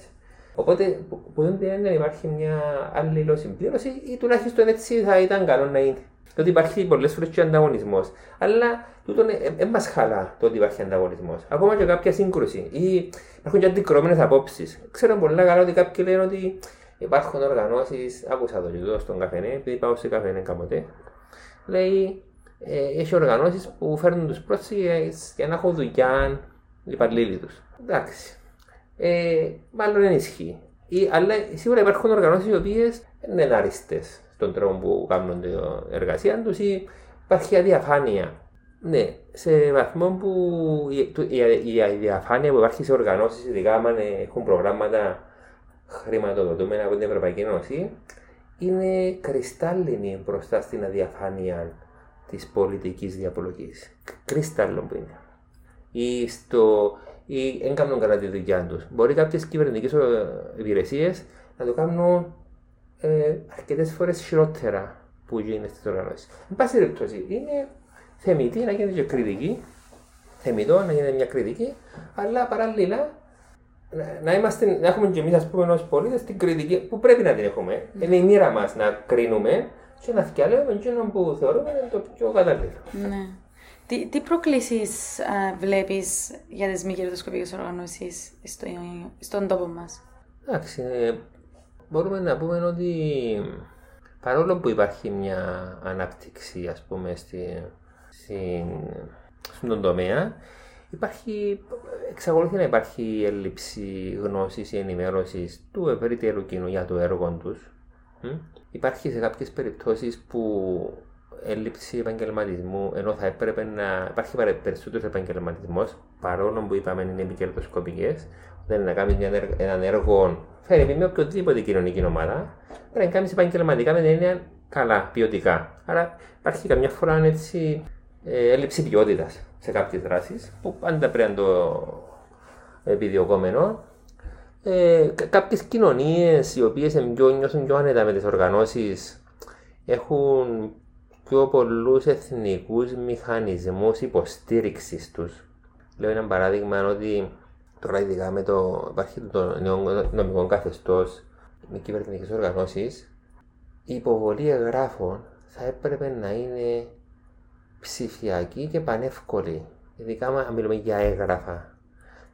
Οπότε, που δεν υπάρχει μια άλλη συμπλήρωση ή τουλάχιστον έτσι θα ήταν καλό να είναι. Το ότι υπάρχει πολλές φορές και ανταγωνισμός. Αλλά τούτο δεν μας χαλά το ότι υπάρχει ανταγωνισμός. Ακόμα και κάποια σύγκρουση. Ή υπάρχουν και αντικρώμενε απόψεις. Ξέρω πολύ καλά ότι κάποιοι λένε ότι υπάρχουν οργανώσεις. Άκουσα το και στον καφενέ, επειδή πάω σε καφενέ κάποτε. Λέει, ε, έχει οργανώσεις που φέρνουν τους πρόσφυγες για να έχουν δουλειά οι υπαλλήλοι τους. Εντάξει. Ε, μάλλον δεν ισχύει. Ή, αλλά σίγουρα υπάρχουν οργανώσεις οι οποίες δεν είναι άριστες στον τρόπο που κάνουν την εργασία τους ή υπάρχει αδιαφάνεια. Ναι, σε βαθμό που η, η, η αδιαφάνεια που υπάρχει σε οργανώσεις, ειδικά αν έχουν προγράμματα χρηματοδοτούμενα από την Ευρωπαϊκή Ένωση, είναι κρυστάλλινη μπροστά στην αδιαφάνεια της πολιτικής διαπολογή. Κρυστάλλον που είναι. Ή στο. ή δεν κάνουν καλά τη δουλειά τους. Μπορεί κάποιες κυβερνητικές υπηρεσίες να το κάνουν ε, αρκετές φορές χειρότερα που γίνεται στις οργανώσεις. Εν πάση περιπτώσει, είναι θεμητή να γίνεται και κριτική, θεμητό να γίνεται μια κριτική, αλλά παράλληλα να, είμαστε, να έχουμε και εμείς, ας πούμε, ως πολίτες την κριτική που πρέπει να την έχουμε. Mm. Είναι η μοίρα μας να κρίνουμε και να φτιαλέουμε εκείνο που θεωρούμε είναι το πιο κατάλληλο. Ναι. Τι, τι προκλήσεις βλέπεις για τις μη κερδοσκοπικές οργανώσεις στο, στον τόπο μας, Εντάξει, ε, μπορούμε να πούμε ότι παρόλο που υπάρχει μια ανάπτυξη ας πούμε στη, στη, στον τομέα υπάρχει, εξακολουθεί να υπάρχει έλλειψη γνώσης ή ενημέρωσης του ευρύτερου κοινού για το έργο τους. Υπάρχει σε κάποιες περιπτώσεις που έλλειψη επαγγελματισμού, ενώ θα έπρεπε να υπάρχει περισσότερος επαγγελματισμός, παρόλο που είπαμε είναι μη κερδοσκοπικέ, όταν να κάνεις ένα έργο φέρει με οποιοδήποτε κοινωνική ομάδα, πρέπει να κάνεις επαγγελματικά με την έννοια καλά, ποιοτικά. Άρα υπάρχει καμιά φορά έτσι, ε, έλλειψη ποιότητας σε κάποιες δράσεις που πάντα πρέπει να το επιδιωκόμενο. Ε, Κάποιες κοινωνίες οι οποίες νιώθουν πιο άνετα με τις οργανώσεις έχουν πιο πολλούς εθνικούς μηχανισμούς υποστήριξης τους. Λέω ένα παράδειγμα ότι Τώρα, ειδικά με το, υπάρχει το νέο νομικό καθεστώς με κυβερνητικές οργανώσεις, η υποβολή εγγράφων θα έπρεπε να είναι ψηφιακή και πανεύκολη. Ειδικά αν μιλούμε για έγγραφα.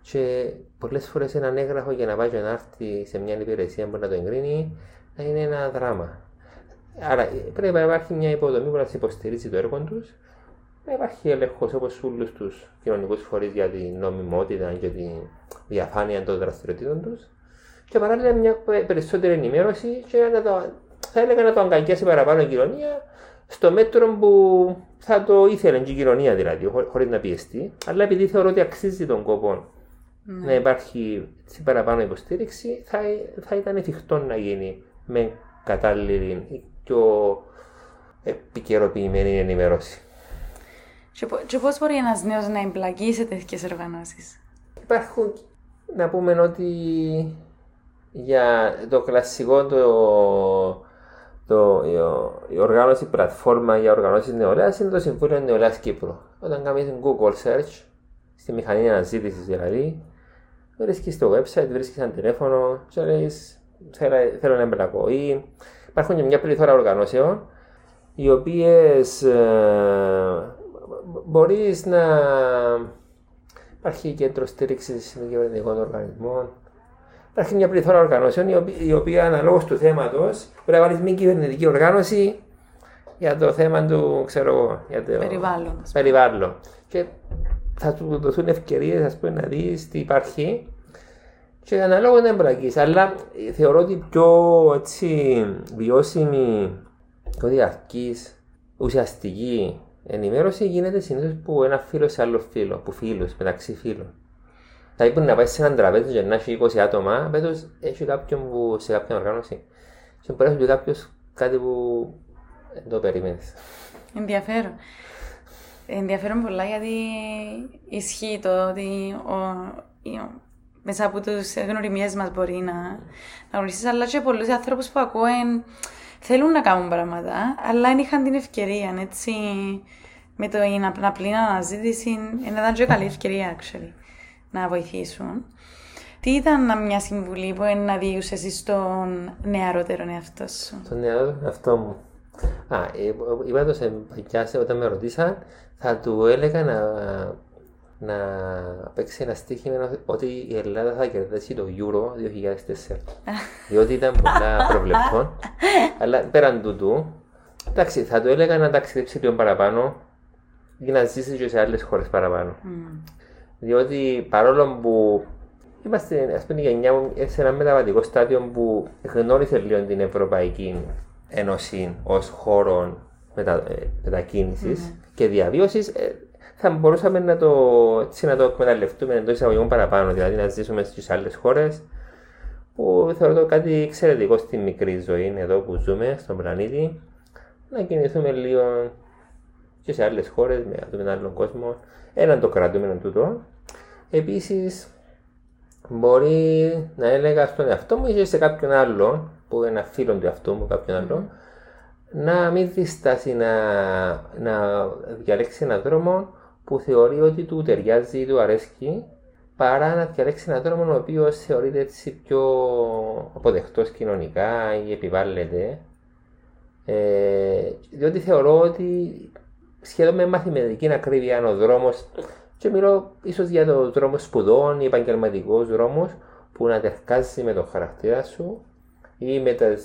Και πολλές φορές έναν έγγραφο για να πάει να έρθει σε μια υπηρεσία που να το εγκρίνει να είναι ένα δράμα. Άρα πρέπει να υπάρχει μια υποδομή που να υποστηρίζει το έργο τους να υπάρχει έλεγχος όπως όλους τους κοινωνικούς φορείς για την νομιμότητα και τη διαφάνεια των δραστηριοτήτων τους. Και παράλληλα μια περισσότερη ενημέρωση και να το, θα έλεγα να το αγκαλιάσει παραπάνω η κοινωνία στο μέτρο που θα το ήθελε και η κοινωνία δηλαδή, χωρίς να πιεστεί. Αλλά επειδή θεωρώ ότι αξίζει τον κόπο ναι. να υπάρχει παραπάνω υποστήριξη, θα, θα ήταν εφικτό να γίνει με κατάλληλη και πιο επικαιροποιημένη ενημέρωση. Και, και πώς μπορεί ένας νέος να εμπλακεί σε τέτοιες οργανώσεις; Υπάρχουν, να πούμε ότι για το κλασικό το, το, η οργάνωση, η πλατφόρμα για οργανώσεις νεολαίας είναι το Συμβούλιο Νεολαίας Κύπρου. Όταν κάνεις Google search, στη μηχανή αναζήτησης δηλαδή, βρίσκεις το website, βρίσκεις ένα τηλέφωνο και λες θέλω, θέλω να εμπλακώ. Ή υπάρχουν και μια πληθώρα οργανώσεων οι οποίες ε, μπορείς να υπάρχει κέντρο στήριξης μη κυβερνητικών οργανισμών. Υπάρχει μια πληθώρα οργανώσεων η οποία, η οποία αναλόγως του θέματος πρέπει να βάλεις μη κυβερνητική οργάνωση για το θέμα του ξέρω, για το περιβάλλον. περιβάλλον. Και θα του δοθούν ευκαιρίες να δεις τι υπάρχει και αναλόγως να εμπλακεί. Αλλά θεωρώ ότι πιο έτσι, βιώσιμη, πιο διαρκής, ουσιαστική ενημέρωση γίνεται συνήθως από ένα φίλο σε άλλο φίλο, από φίλους, μεταξύ φίλων. Θα είπαν να πάει σε έναν τραπέζι και να έχει 20 άτομα, πέτω έχει κάποιον που σε κάποια οργάνωση. Και μπορεί να πει κάποιος κάτι που δεν το περίμενες. Ενδιαφέρον. Ενδιαφέρον πολλά γιατί ισχύει το ότι ο, ο, μέσα από τις γνωριμίε μας μπορεί να, να γνωρίσει, αλλά και πολλούς ανθρώπου που ακούω θέλουν να κάνουν πράγματα, αλλά δεν είχαν την ευκαιρία, έτσι, με το είναι απλή αναζήτηση είναι ήταν και καλή ευκαιρία actually, να βοηθήσουν. Τι ήταν μια συμβουλή που να διούσε εσύ στον νεαρότερο εαυτό σου; Στον νεαρότερο εαυτό μου. Α, ε, είπα το σε όταν με ρωτήσαν, θα του έλεγα να, να παίξει ένα στοίχημα ότι η Ελλάδα θα κερδίσει το Euro 2004. [LAUGHS] διότι ήταν πολλά προβλεπτών. αλλά πέραν τούτου, εντάξει, θα του έλεγα να ταξιδέψει λίγο παραπάνω για να ζήσει και σε άλλες χώρες παραπάνω. Mm. Διότι παρόλο που είμαστε, ας πούμε, η γενιά μου σε ένα μεταβατικό στάδιο που γνώρισε λίγο την Ευρωπαϊκή Ένωση ως χώρο μετα, ε, μετακίνησης mm. και διαβίωσης, ε, θα μπορούσαμε να το, έτσι, να το εκμεταλλευτούμε εντός εισαγωγικών παραπάνω, δηλαδή να ζήσουμε στις άλλες χώρες που θεωρώ κάτι εξαιρετικό στη μικρή ζωή εδώ που ζούμε στον πλανήτη να κινηθούμε λίγο και σε άλλες χώρες με έναν άλλον κόσμο. Έναν το κρατούμενο τούτο. Επίσης, μπορεί να έλεγα στον εαυτό μου ή σε κάποιον άλλον, που είναι ένα φίλο του εαυτού μου, κάποιον άλλον, να μην διστάσει να, να διαλέξει έναν δρόμο που θεωρεί ότι του ταιριάζει ή του αρέσκει, παρά να διαλέξει έναν δρόμο ο οποίος θεωρείται έτσι πιο αποδεκτός κοινωνικά ή επιβάλλεται. Ε, διότι θεωρώ ότι σχεδόν με μαθηματική ακρίβεια είναι ο δρόμο. Και μιλώ ίσως για το δρόμο σπουδών ή επαγγελματικό δρόμο που να τερκάζει με τον χαρακτήρα σου ή με τα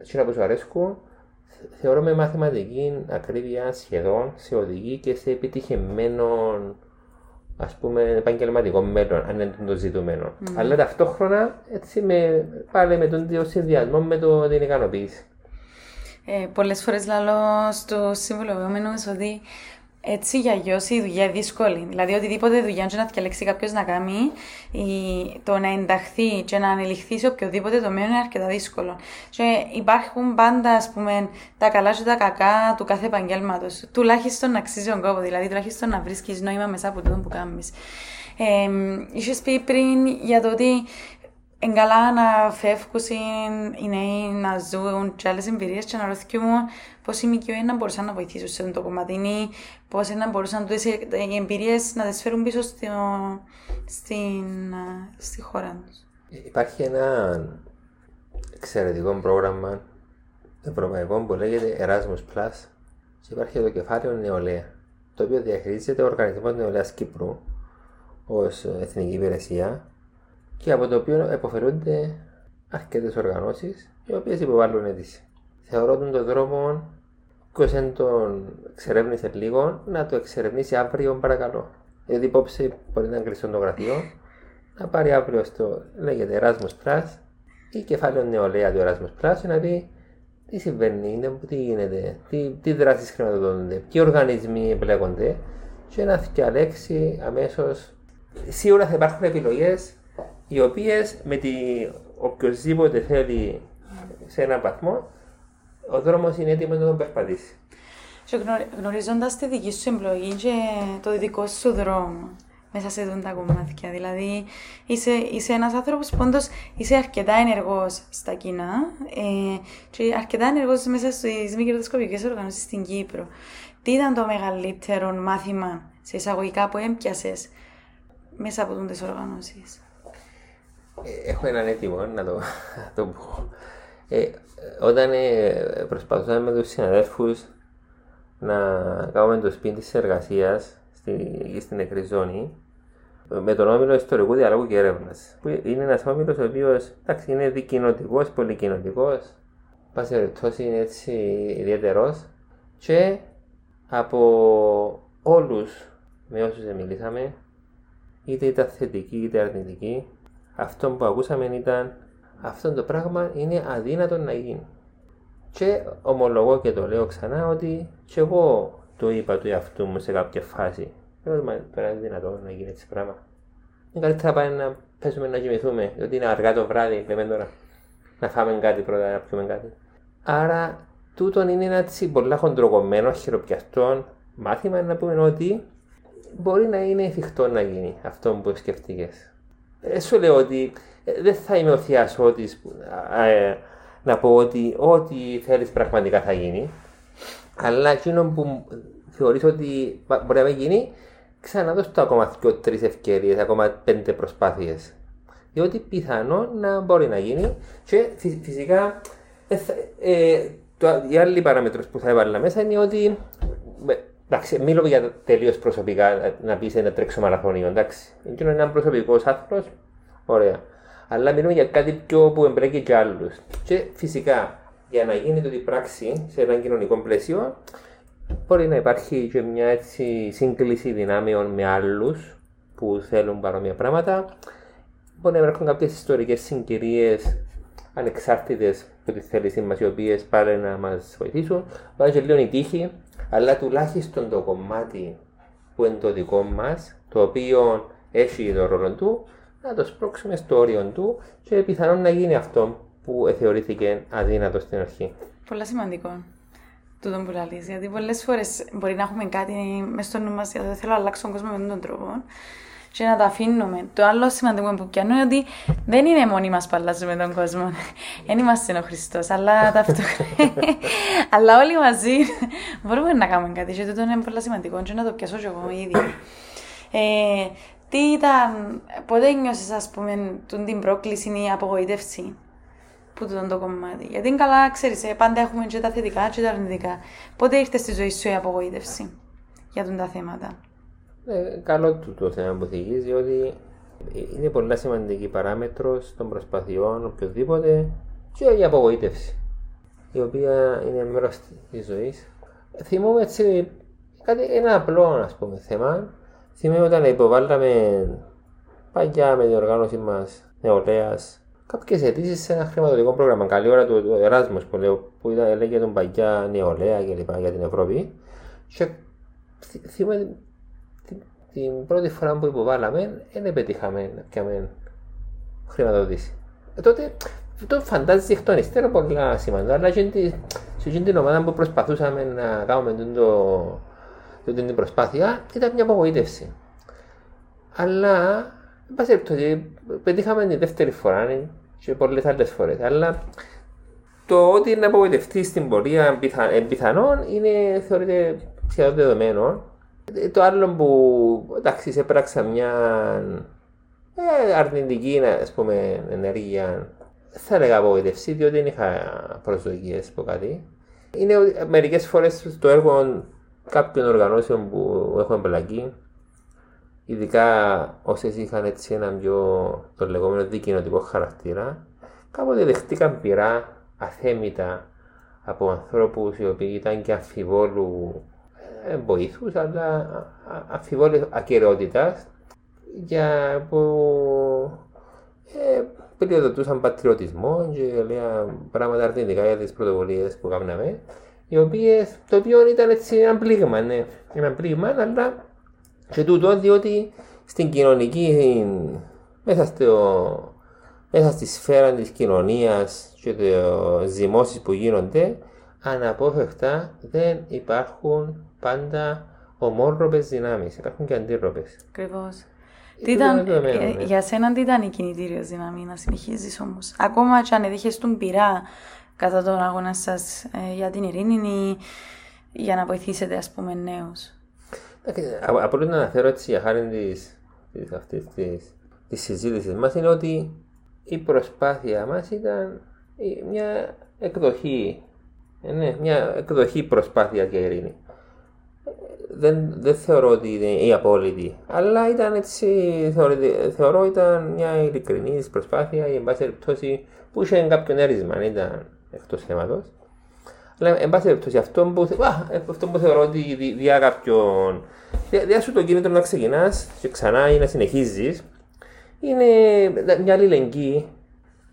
σύνολα που σου αρέσκουν. Θεωρώ με μαθηματική ακρίβεια σχεδόν σε οδηγεί και σε επιτυχημένο ας πούμε επαγγελματικό μέλλον, αν είναι το ζητούμενο. Mm. Αλλά ταυτόχρονα έτσι με, πάλι με τον συνδυασμό με το, την ικανοποίηση. Ε, πολλές φορές λέω στους συμβουλευόμενους ότι έτσι για αλλιώς η δουλειά δύσκολη. Δηλαδή, οτιδήποτε δουλειά να διαλέξει κάποιος να κάνει, η, το να ενταχθεί και να ανελιχθεί σε οποιοδήποτε τομέα είναι αρκετά δύσκολο. Και υπάρχουν πάντα, ας πούμε, τα καλά και τα κακά του κάθε επαγγέλματος. Τουλάχιστον να αξίζει τον κόπο, δηλαδή τουλάχιστον να βρίσκεις νόημα μέσα από τούτο που κάνεις. Ε, Είχες πει πριν για το ότι είναι καλά να φεύγουν οι νέοι να ζουν και άλλες εμπειρίες και να ρωτήσουν πώς οι ΜΚΟ να μπορούσαν να βοηθήσουν σε αυτό το κομμάτι ή πώς να μπορούσαν οι εμπειρίες να τις φέρουν πίσω στο, στην, στη χώρα τους. Υπάρχει ένα εξαιρετικό πρόγραμμα ευρωπαϊκό που λέγεται Erasmus Plus και υπάρχει το κεφάλαιο Νεολαία το οποίο διαχειρίζεται ο Οργανισμός Νεολαίας Κύπρου ως Εθνική Υπηρεσία και από το οποίο επωφελούνται αρκετές οργανώσεις οι οποίες υποβάλλουν αίτηση. Θεωρώ τον δρόμο ποιος δεν τον εξερεύνησε λίγο να το εξερευνήσει αύριο παρακαλώ. Γιατί υπόψη μπορεί να είναι κλειστό το γραφείο, να πάρει αύριο στο λέγεται Erasmus Plus ή κεφάλαιο νεολαία του Erasmus Plus να δει τι συμβαίνει, τι γίνεται, τι, τι δράσεις χρηματοδοτούνται, ποιοι οργανισμοί εμπλέκονται και να διαλέξει αμέσως. Σίγουρα θα υπάρχουν επιλογές οι οποίες με τη οποιοδήποτε θέλει σε έναν βαθμό, ο δρόμος είναι έτοιμος να τον περπατήσει. Και γνωρίζοντας τη δική σου εμπλογή και το δικό σου δρόμο μέσα σε αυτά τα κομμάτια. Δηλαδή, είσαι, είσαι ένας άνθρωπος που όντως είσαι αρκετά ενεργός στα κοινά ε, και αρκετά ενεργός μέσα στις μη κερδοσκοπικέ οργανώσεις στην Κύπρο. Τι ήταν το μεγαλύτερο μάθημα σε εισαγωγικά που έμπιασε μέσα από τι οργανώσεις; Ε, έχω έναν έτοιμο να το, το πω. Ε, όταν ε, προσπαθούσαμε με τους συναδέλφους να κάνουμε το σπίτι της εργασίας στη, στην νεκρή ζώνη, με τον όμιλο ιστορικού διαλόγου και έρευνας. Είναι ένας όμιλο ο οποίος είναι δικοινοτικός, πολυκοινοτικός, πάση περιπτώσει είναι έτσι ιδιαίτερος και από όλους με όσους μιλήσαμε, είτε ήταν θετικοί είτε αρνητικοί, αυτό που ακούσαμε ήταν αυτό το πράγμα είναι αδύνατο να γίνει. Και ομολογώ και το λέω ξανά ότι και εγώ το είπα του εαυτού μου σε κάποια φάση. Λέω μα τώρα είναι δυνατό να γίνει έτσι πράγμα. Είναι καλύτερα πάμε να πέσουμε να κοιμηθούμε, διότι είναι αργά το βράδυ, λέμε τώρα. Να φάμε κάτι πρώτα, να πιούμε κάτι. Άρα, τούτο είναι ένα έτσι πολλά χοντροκομμένο, χειροπιαστό μάθημα να πούμε ότι μπορεί να είναι εφικτό να γίνει αυτό που σκεφτήκε. Δεν σου λέω ότι ε, δεν θα είμαι ο θειασότης ε, να πω ότι ό,τι θέλεις πραγματικά θα γίνει. Αλλά εκείνο που θεωρείς ότι μπορεί να μην γίνει, ξαναδώ το ακόμα δύο τρεις ευκαιρίες, ακόμα πέντε προσπάθειες. Διότι πιθανό να μπορεί να γίνει και φυσικά ε, ε, το, η άλλη παράμετρο που θα έβαλα μέσα είναι ότι. Εντάξει, μιλώ για τελείως προσωπικά να πεις να τρέξω μαραθώνιο. Εντάξει, είναι ένα προσωπικός άνθρωπος, ωραία. Αλλά μιλούμε για κάτι πιο που εμπρέκει και άλλους. Και φυσικά για να γίνει η πράξη σε ένα κοινωνικό πλαίσιο, μπορεί να υπάρχει και μια έτσι σύγκληση δυνάμεων με άλλους που θέλουν παρόμοια πράγματα. Μπορεί να υπάρχουν κάποιες ιστορικές συγκυρίες ανεξάρτητες από τη θέλησή μας, οι οποίες πάνε να μας βοηθήσουν. Πάνε και λίγο η τύχη, αλλά τουλάχιστον το κομμάτι που είναι το δικό μας, το οποίο έχει το ρόλο του, να το σπρώξουμε στο όριο του και πιθανόν να γίνει αυτό που θεωρήθηκε αδύνατο στην αρχή. Πολύ σημαντικό τούτο που λέει. Γιατί πολλές φορές μπορεί να έχουμε κάτι μέσα στο νου μας γιατί δεν θέλω να αλλάξω τον κόσμο με τον τρόπο και να τα αφήνουμε. Το άλλο σημαντικό που πιάνω είναι ότι δεν είναι μόνοι μας που αλλάζουμε τον κόσμο. [LAUGHS] Δεν είμαστε ο Χριστός, αλλά ταυτόχρονα. [LAUGHS] αλλά όλοι μαζί μπορούμε να κάνουμε κάτι. Και τούτο είναι πολύ σημαντικό. Και να το πιάσω και εγώ ήδη. Ε, τι ήταν, πότε νιώσες ας πούμε την πρόκληση ή η απογοήτευση που ήταν το κομμάτι; Γιατί είναι καλά, ξέρεις, ε, πάντα έχουμε και τα θετικά και τα αρνητικά. Πότε ήρθε στη ζωή σου η απογοήτευση για τον τα θέματα; Ε, καλό του το θέμα που θυγεί, διότι είναι πολύ σημαντική παράμετρος των προσπαθειών οποιοδήποτε και η απογοήτευση, η οποία είναι μέρος της ζωής. Θυμούμαι έτσι κάτι, ένα απλό ας πούμε, θέμα. Θυμούμαι όταν υποβάλαμε παλιά με την οργάνωση μας νεολαίας κάποιες αιτήσεις σε ένα χρηματοδοτικό πρόγραμμα. Καλή ώρα του Εράσμου που, λέω, που ήταν, έλεγε τον παγιά νεολαία λοιπά για την Ευρώπη. Και θυμάμαι την, την πρώτη φορά που υποβάλαμε, δεν πετύχαμε να πιάμε χρηματοδότηση. Ε, τότε το φαντάζει εκ των υστέρων πολλά σημαντικά, αλλά σε αυτή την ομάδα που προσπαθούσαμε να κάνουμε το, το, την προσπάθεια ήταν μια απογοήτευση. Αλλά Εν πάση περιπτώσει, πετύχαμε την δεύτερη φορά ναι, και πολλές άλλες φορές. Αλλά το ότι να απογοητευτείς στην πορεία πιθανόν είναι θεωρείται σχεδόν δεδομένο. Το άλλο που εντάξει, σε έπραξα μια ε, αρνητική ας πούμε, ενέργεια, θα έλεγα απογοητευσή, διότι δεν είχα προσδοκίες από κάτι. Είναι μερικές φορές το έργο κάποιων οργανώσεων που έχω εμπλακεί, ειδικά όσες είχαν έτσι ένα πιο το λεγόμενο δικοινοτικό χαρακτήρα, κάποτε δεχτήκαν πειρά αθέμητα από ανθρώπους οι οποίοι ήταν και αμφιβόλου ε, βοήθου, αλλά αμφιβόλου ακαιρεότητας για που ε, περιοδοτούσαν πατριωτισμό και λέγαν πράγματα αρνητικά για τις πρωτοβουλίες που κάναμε, οι οποίες το οποίο ήταν έτσι ένα πλήγμα, ναι, ένα πλήγμα, αλλά και τούτο διότι στην κοινωνική, μέσα, στο, μέσα στη σφαίρα της κοινωνίας και των ζυμώσεις που γίνονται, αναπόφευκτα δεν υπάρχουν πάντα ομόρροπες δυνάμεις, υπάρχουν και αντίρροπες. Ακριβώς. Τι ήταν, ε, ναι. για σένα τι ήταν η κινητήριος δύναμη να συνεχίζεις όμως. Ακόμα και αν έδειχες τον πειρά κατά τον αγώνα σας ε, για την ειρήνη για να βοηθήσετε, ας πούμε, νέους. Απλώ να αναφέρω έτσι για χάρη της αυτής της συζήτησης μας είναι ότι η προσπάθεια μας ήταν μια εκδοχή. Ε, ναι, μια εκδοχή προσπάθειας για ειρήνη. Δεν, δεν θεωρώ ότι είναι η απόλυτη, αλλά ήταν έτσι, θεωρώ, θεωρώ ήταν μια ειλικρινή προσπάθεια, η εν πάση περιπτώσει που είχε κάποιον έρισμα, ήταν εκτός θέματος. Αλλά εν πάση περιπτώσει αυτό που, αυτό που θεωρώ ότι διά κάποιον. Διά σου το κίνητρο να ξεκινάς και ξανά ή να συνεχίζεις είναι μια αλληλεγγύη.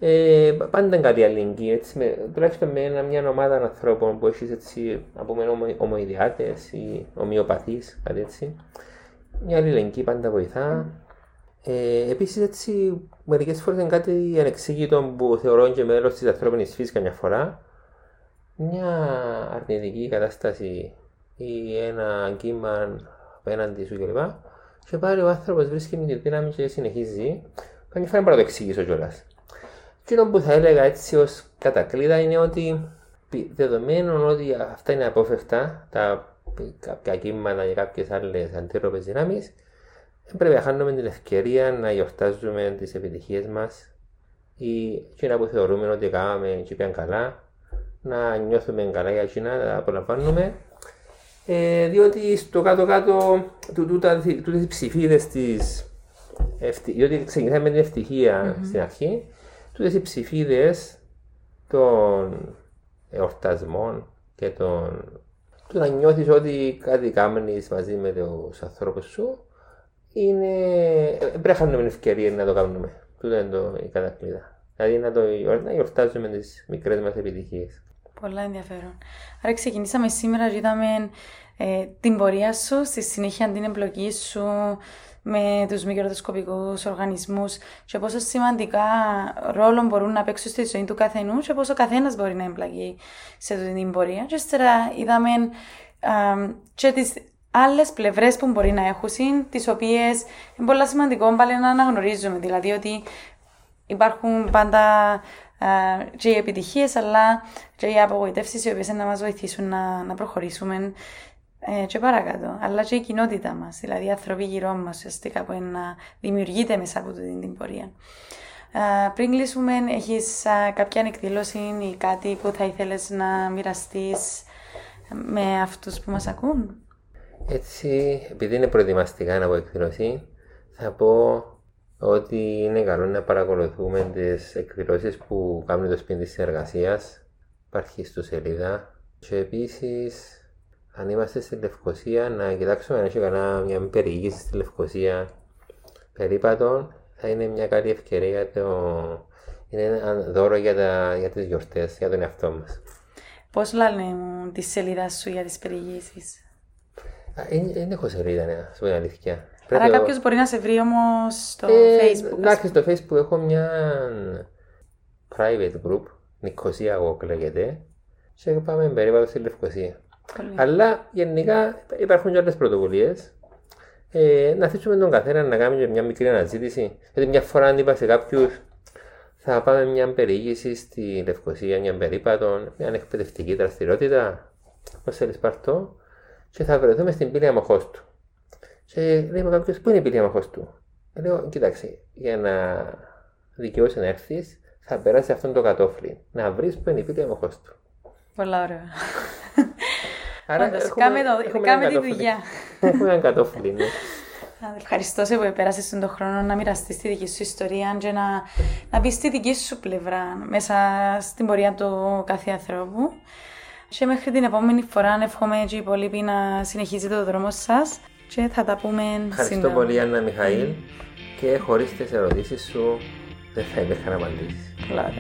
Ε, πάντα είναι κάτι αλληλεγγύη. Έτσι, με, τουλάχιστον με ένα, μια ομάδα ανθρώπων που έχεις έτσι από μένα ομοειδιάτες ή ομοιοπαθείς, κάτι έτσι. Μια αλληλεγγύη πάντα βοηθά. Ε, Επίσης, έτσι, μερικές φορές είναι κάτι ανεξήγητο που θεωρώ και μέλο της ανθρώπινης φύσης καμιά φορά μια αρνητική κατάσταση ή ένα κύμα απέναντι σου κλπ. Και πάλι ο άνθρωπος βρίσκει τη δύναμη και συνεχίζει. Καμιά φορά μπορώ να το εξηγήσω κιόλας. Και που θα έλεγα έτσι ως κατακλείδα είναι ότι δεδομένου ότι αυτά είναι απόφευκτα, τα κάποια κύματα και κάποιες άλλες αντίρροπες δυνάμεις, πρέπει να χάνουμε την ευκαιρία να γιορτάζουμε τις επιτυχίες μας ή εκείνα που θεωρούμε ότι κάναμε και πήγαν καλά, να νιώθουμε καλά για εκείνα, να απολαμβάνουμε. Ε, διότι στο κάτω-κάτω τούτες οι ψηφίδες της. Διότι ξεκινάμε με την ευτυχία mm-hmm. στην αρχή, τούτε οι ψηφίδε των εορτασμών και των. του να νιώθεις ότι κάτι κάνει μαζί με τους ανθρώπους σου είναι. Πρέπει να χάνουμε την ευκαιρία να το κάνουμε. Τούτο είναι το, η κατακλείδα. Δηλαδή να, το, να γιορτάζουμε τις μικρές μας επιτυχίες. Πολλά ενδιαφέρον. Άρα ξεκινήσαμε σήμερα και είδαμε ε, την πορεία σου, στη συνέχεια την εμπλοκή σου με τους μικροδοσκοπικούς οργανισμούς και πόσο σημαντικά ρόλο μπορούν να παίξουν στη ζωή του καθενούς και πόσο καθένας μπορεί να εμπλακεί σε αυτή την πορεία. Και ύστερα είδαμε α, και τις άλλες πλευρές που μπορεί να έχουν, τις οποίες είναι πολύ σημαντικό πάλι να αναγνωρίζουμε. Δηλαδή ότι υπάρχουν πάντα και οι επιτυχίες, αλλά και οι απογοητεύσεις οι οποίες να μας βοηθήσουν να, να προχωρήσουμε ε, και παρακάτω. Αλλά και η κοινότητα μας, δηλαδή οι άνθρωποι γύρω μας, ουσιαστικά που είναι να δημιουργείται μέσα από την, την πορεία. πριν κλείσουμε, έχεις κάποια εκδήλωση ή κάτι που θα ήθελες να μοιραστείς με αυτούς που μας ακούν; Έτσι, επειδή είναι προετοιμαστικά από εκδήλωση, θα πω ότι είναι καλό να παρακολουθούμε τις εκδηλώσεις που κάνουν το σπίτι της συνεργασία. Υπάρχει στο σελίδα. Και επίσης, αν είμαστε στη Λευκοσία, να κοιτάξουμε αν έχει κανένα μια περιήγηση στη Λευκοσία περίπατων. Θα είναι μια καλή ευκαιρία για το. Είναι ένα δώρο για, τα, για τις γιορτές, για τον εαυτό μας. Πώς λένε τη σελίδα σου για τις περιηγήσεις; Δεν έχω σελίδα, ναι, σου πω αλήθεια. Άρα το... κάποιος μπορεί να σε βρει όμως στο ε, Facebook. Εντάξει, στο Facebook έχω μια private group, Νικοσία εγώ λέγεται, και πάμε περίπου στη Λευκοσία. Πολύ. Αλλά γενικά υπάρχουν και άλλες πρωτοβουλίες. Ε, να αφήσουμε τον καθένα να κάνει μια μικρή αναζήτηση. Γιατί μια φορά αν είπα σε κάποιους, θα πάμε μια περιήγηση στη Λευκοσία, μια περίπατο, μια εκπαιδευτική δραστηριότητα. Πώ θέλεις πάρτο, και θα βρεθούμε στην πύλη αμοχώ του. Και λέει μου κάποιος, πού είναι η πύλη του; Λέω, κοιτάξτε, για να δικαιώσει να έρθεις, θα περάσει αυτόν το κατόφλι. Να βρεις που είναι η πύλη του. Πολλά ωραία. [LAUGHS] Άρα, Όντως, κάμε, το, κάμε τη δουλειά. Έχουμε ένα κατόφλι, ναι. [LAUGHS] Ευχαριστώ σε που πέρασε τον χρόνο να μοιραστείς τη δική σου ιστορία και να, να πεις τη δική σου πλευρά μέσα στην πορεία του κάθε ανθρώπου. Και μέχρι την επόμενη φορά, εύχομαι και οι υπόλοιποι να συνεχίζετε το δρόμο σας και θα τα πούμε Ευχαριστώ σύντομα. πολύ Άννα Μιχαήλ και χωρίς τις ερωτήσεις σου δεν θα υπήρχαν απαντήσεις. Καλά.